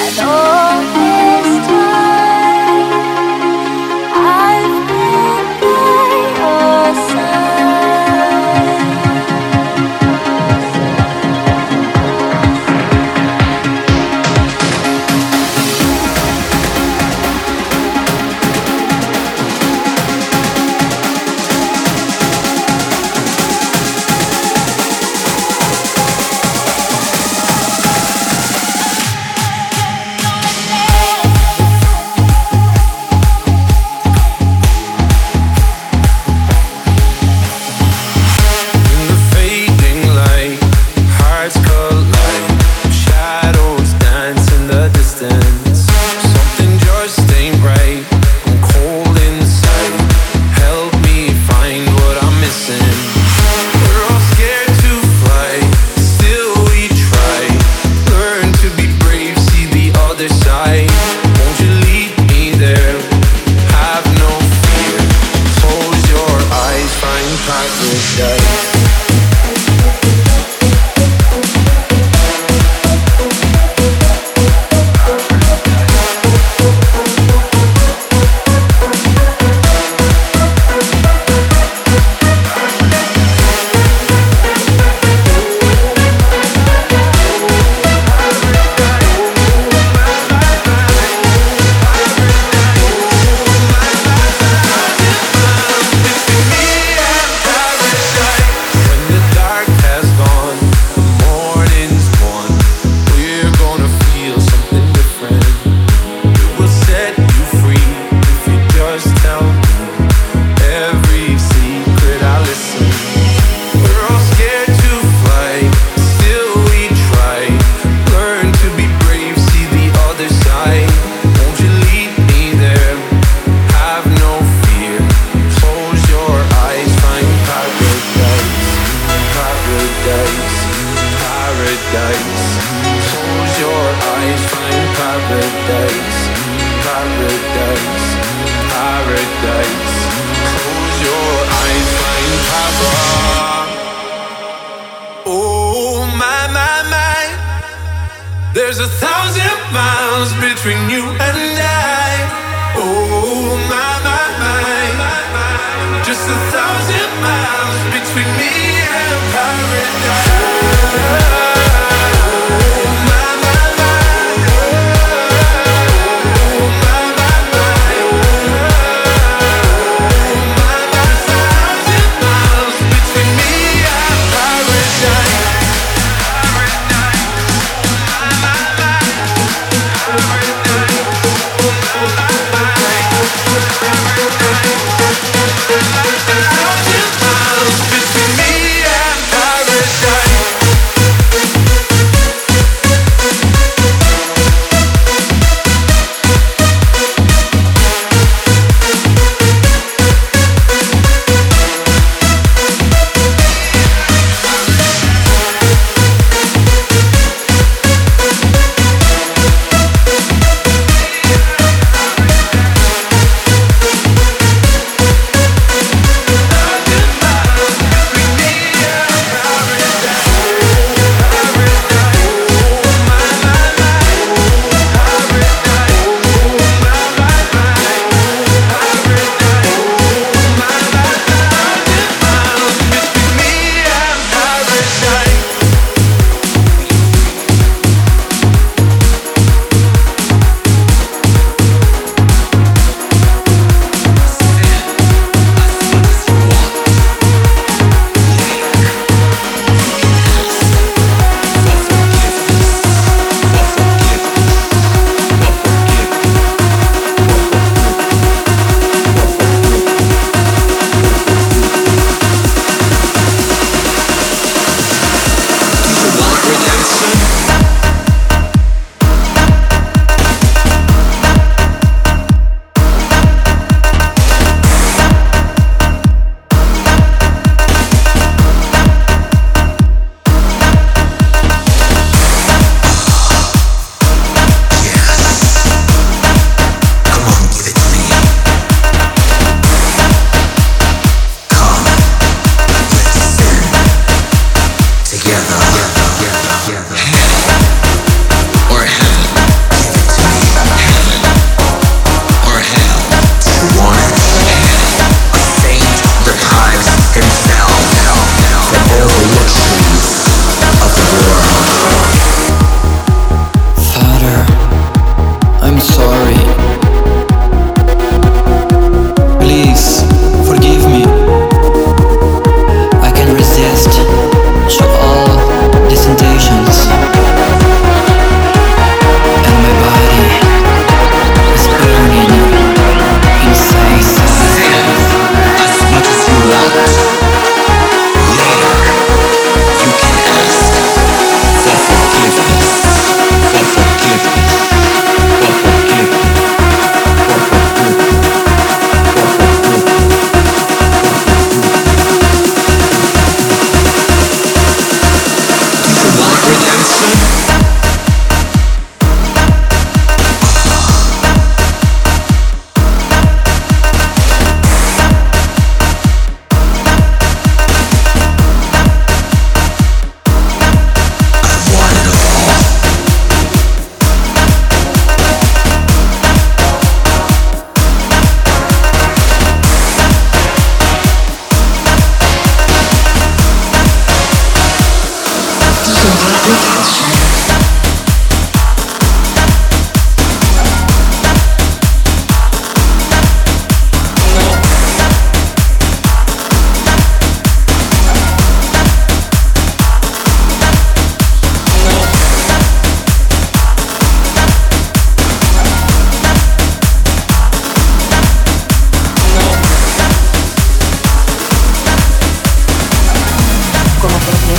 As always.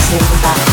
Bonita.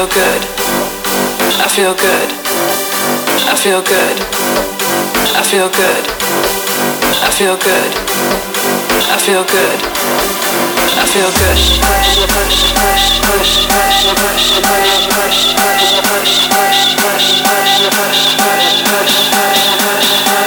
feel good. I feel good. I feel good. I feel good. I feel good. I feel good. I feel good. Push, push, push, push, push, push, push, push, push, push, push, push, push, push, push, push, push.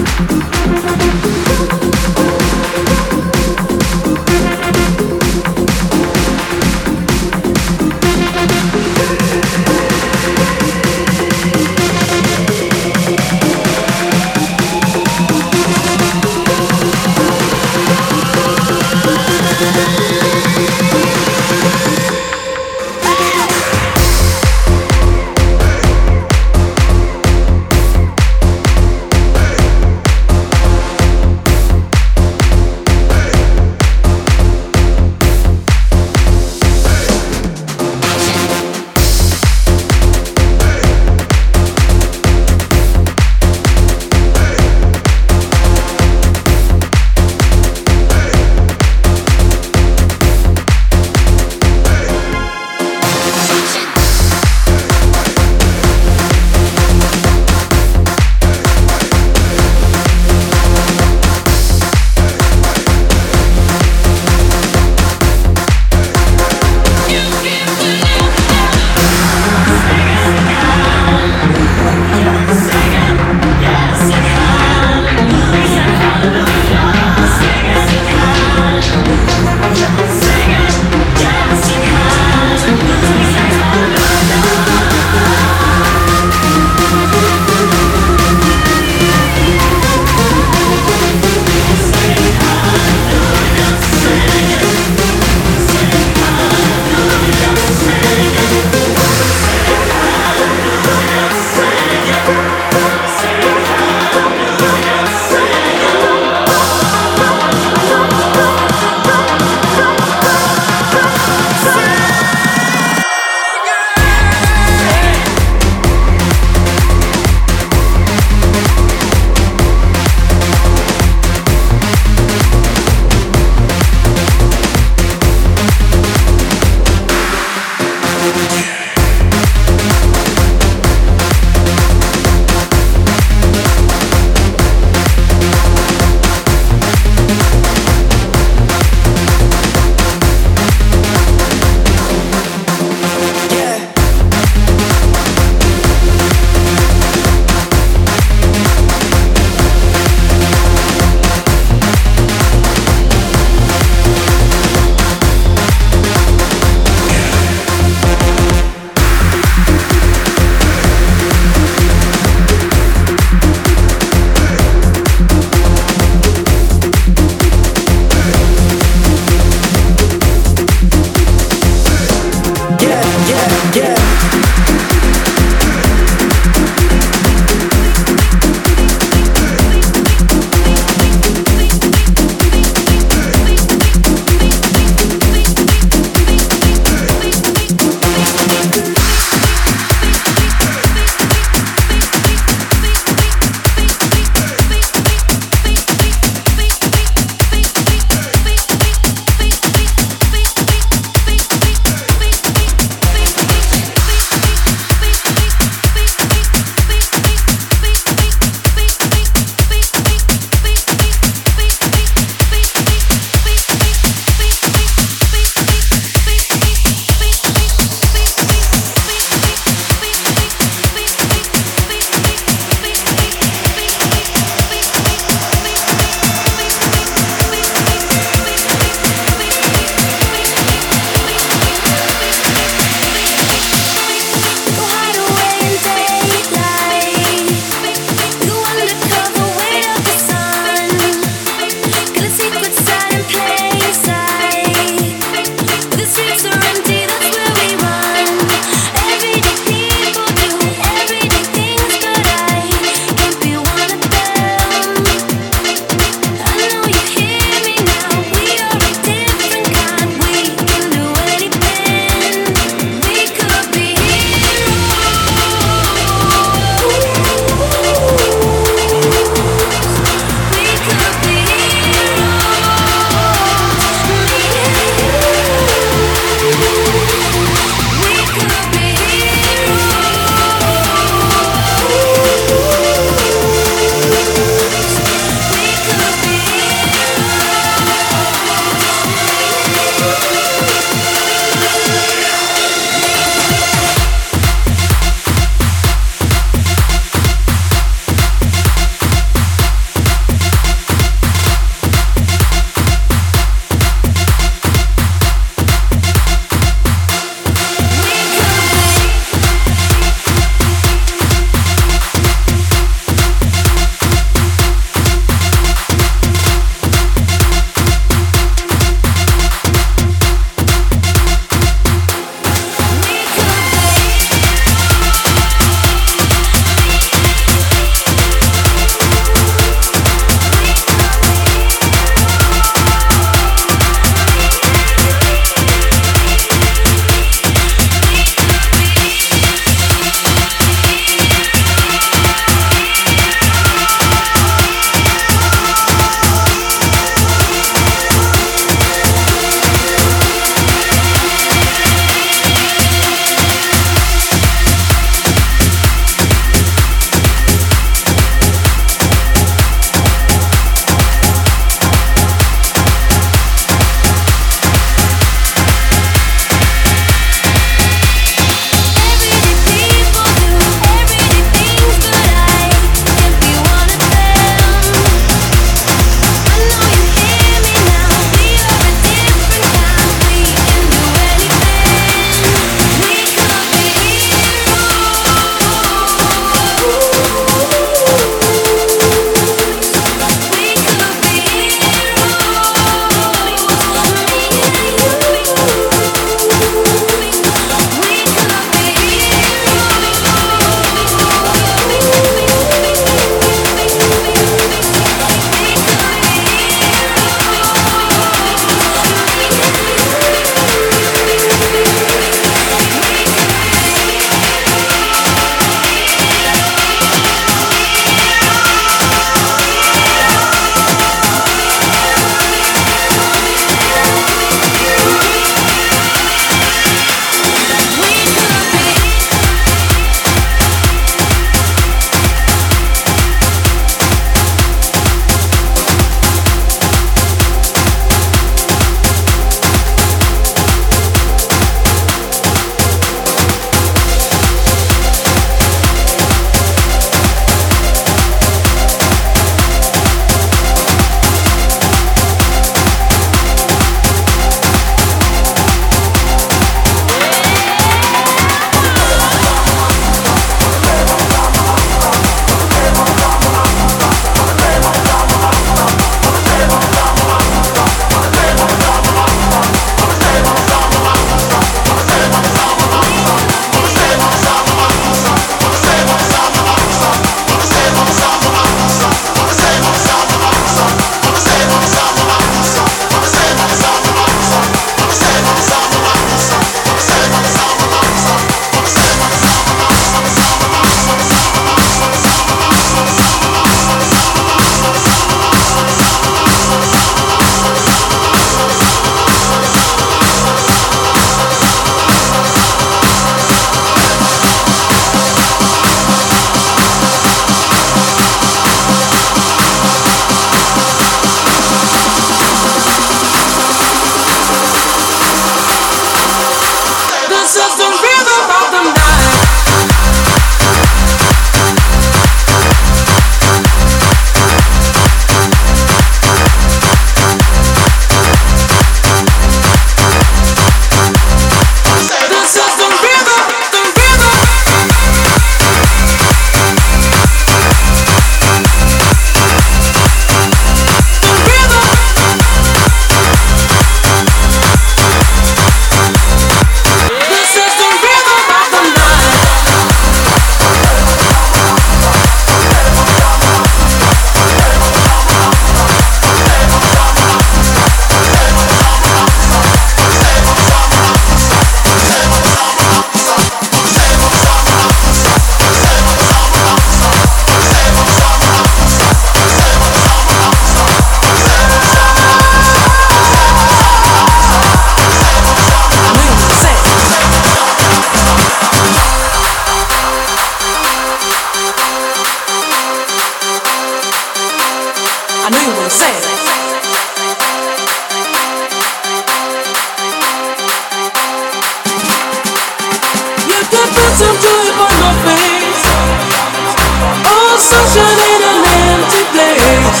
Sunshine in an empty place.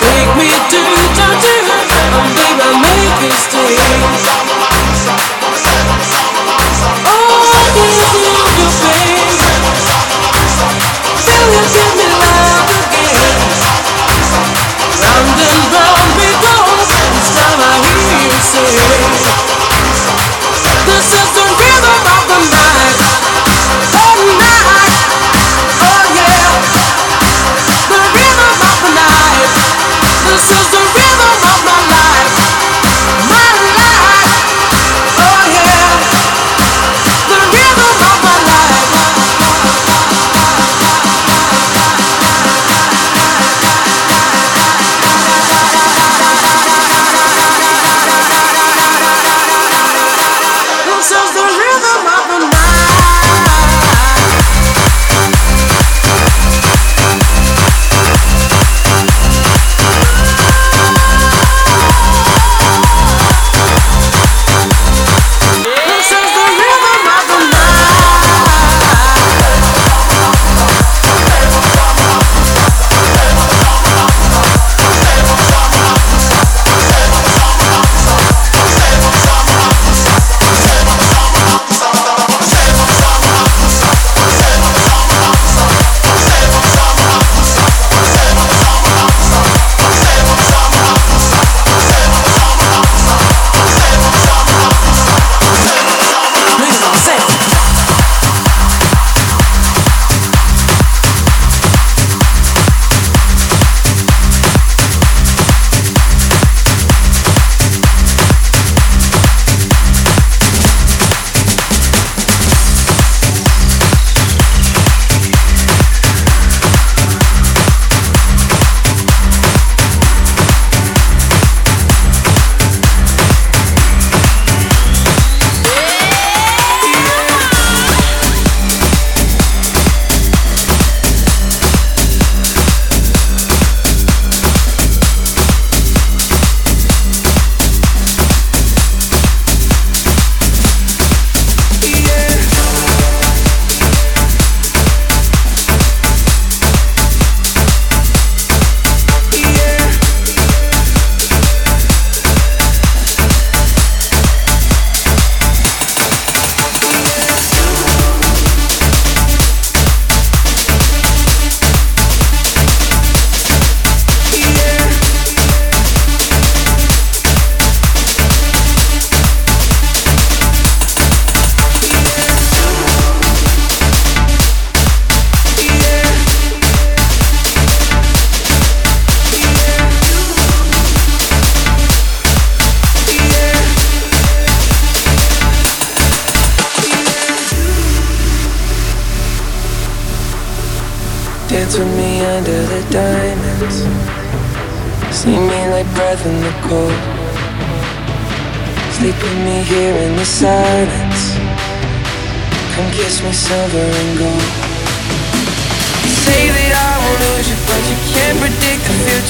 Take me to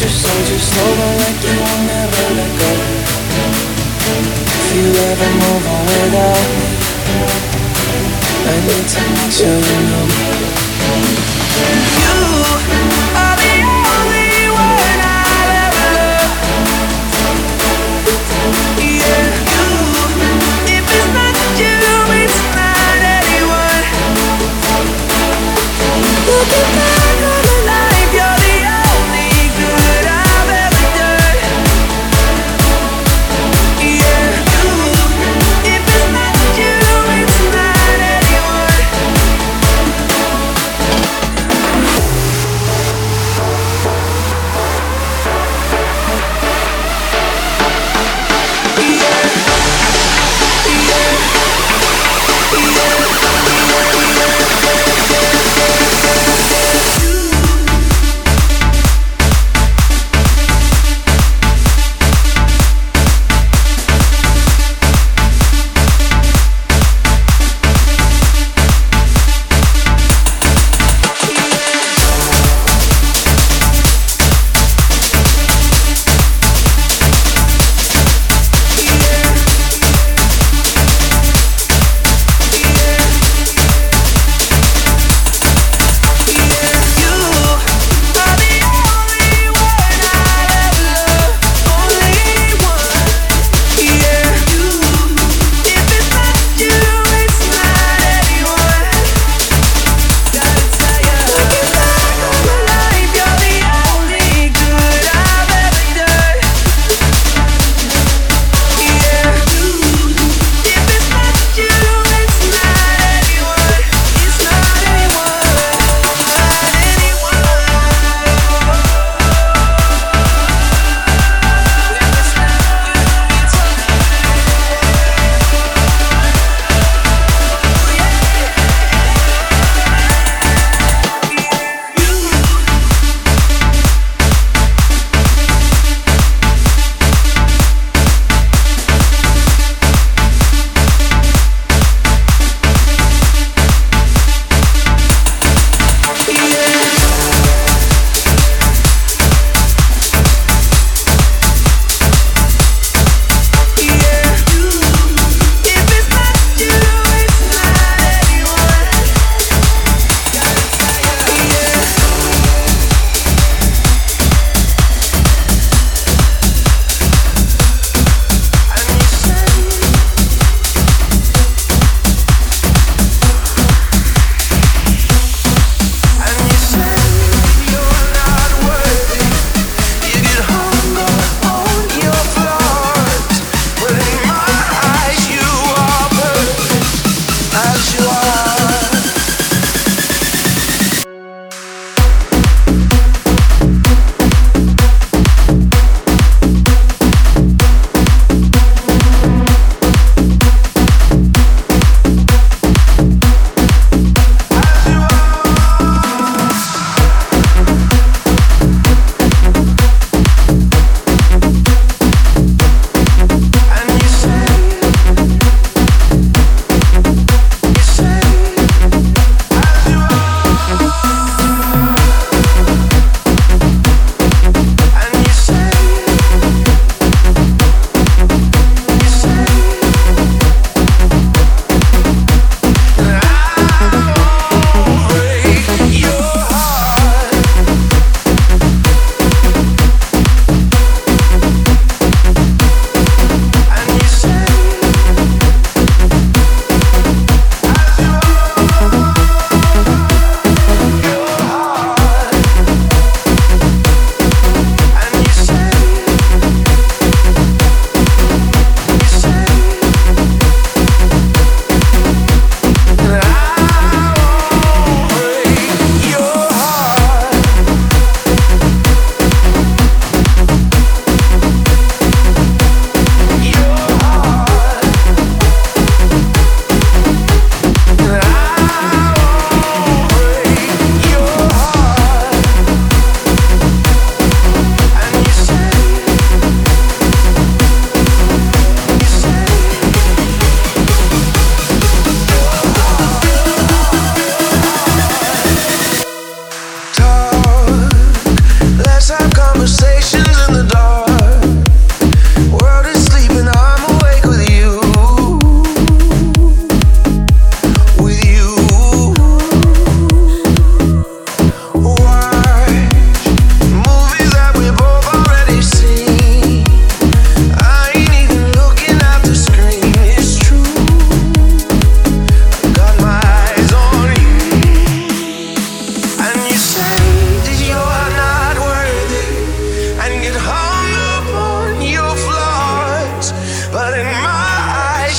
You're so just slow, but like you will never let go. If you ever move on without me I need to make sure you know. You are the only one I'll ever love. Yeah, you If it's not you, it's not anyone. Look at that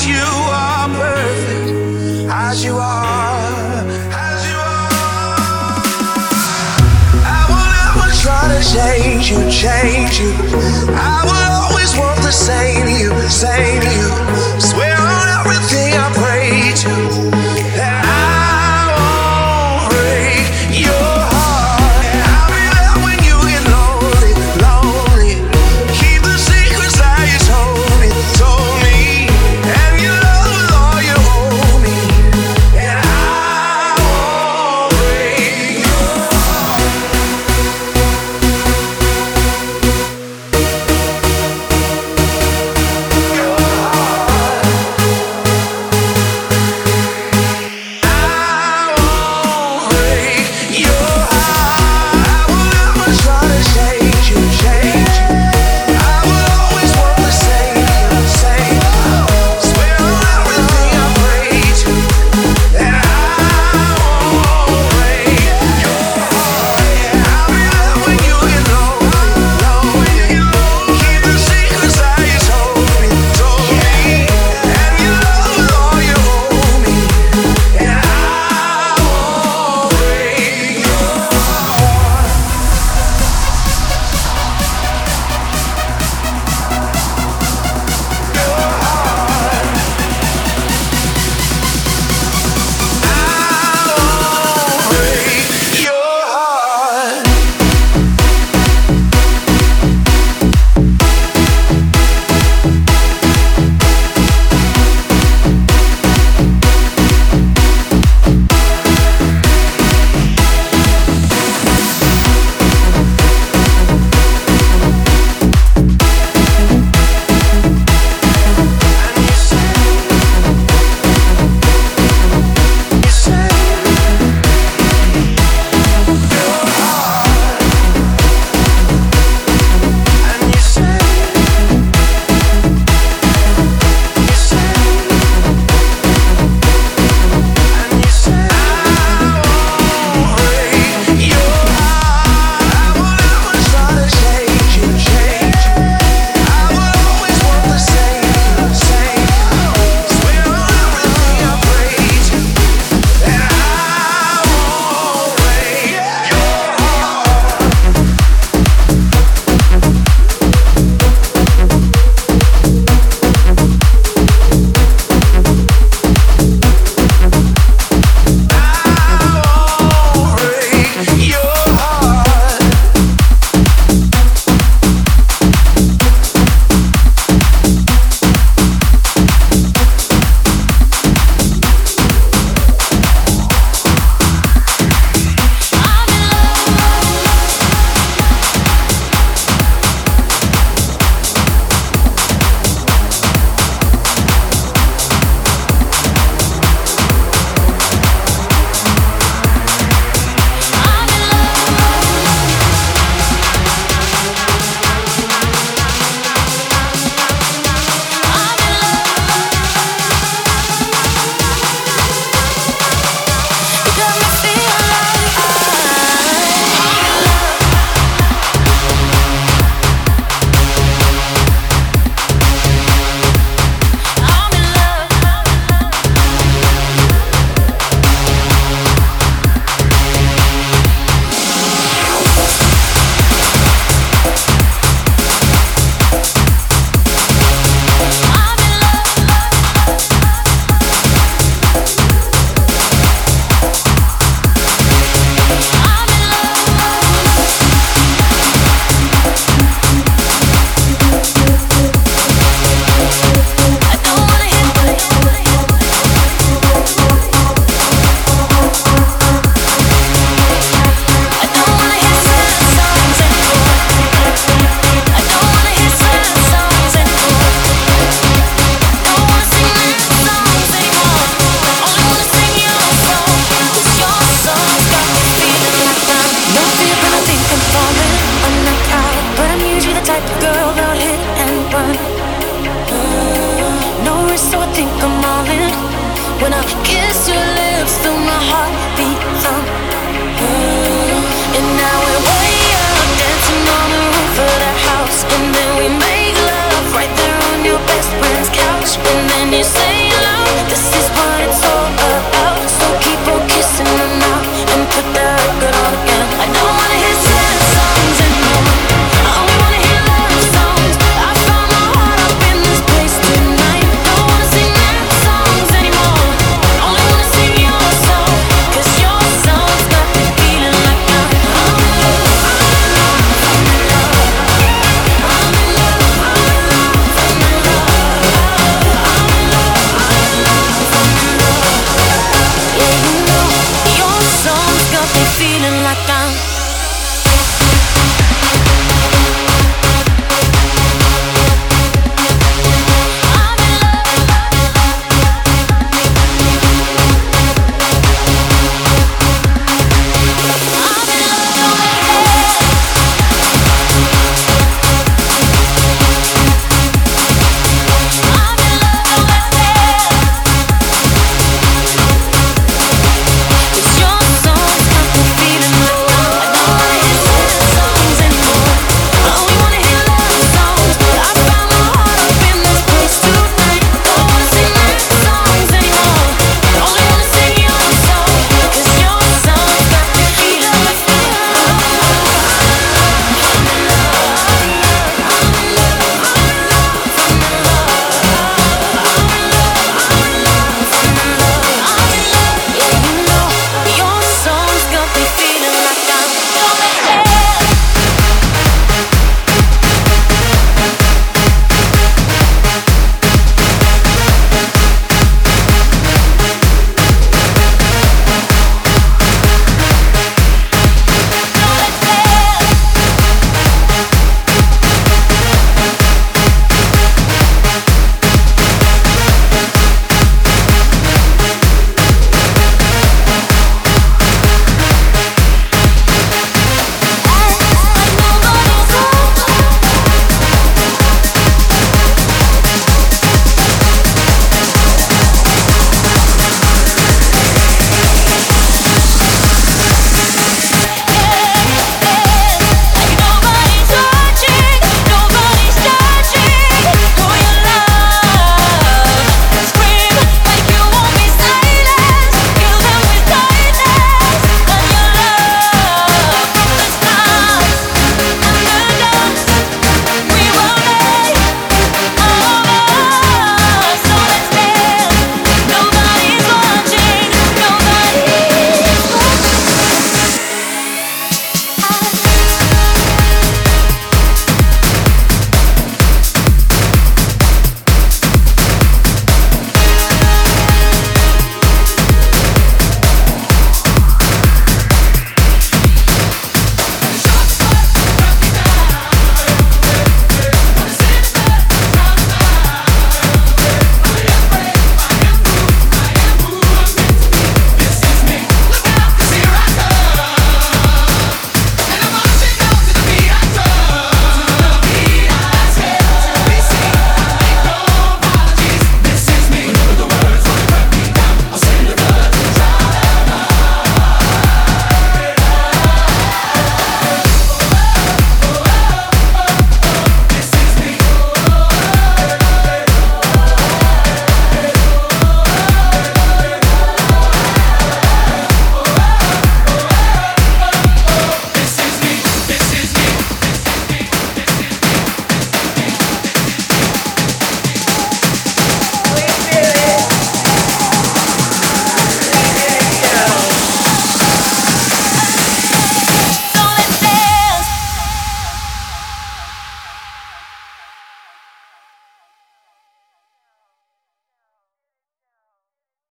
you are perfect as you are. As you are. I will never try to change you, change you. I will always want the same you, same you. Swear on everything I pray to.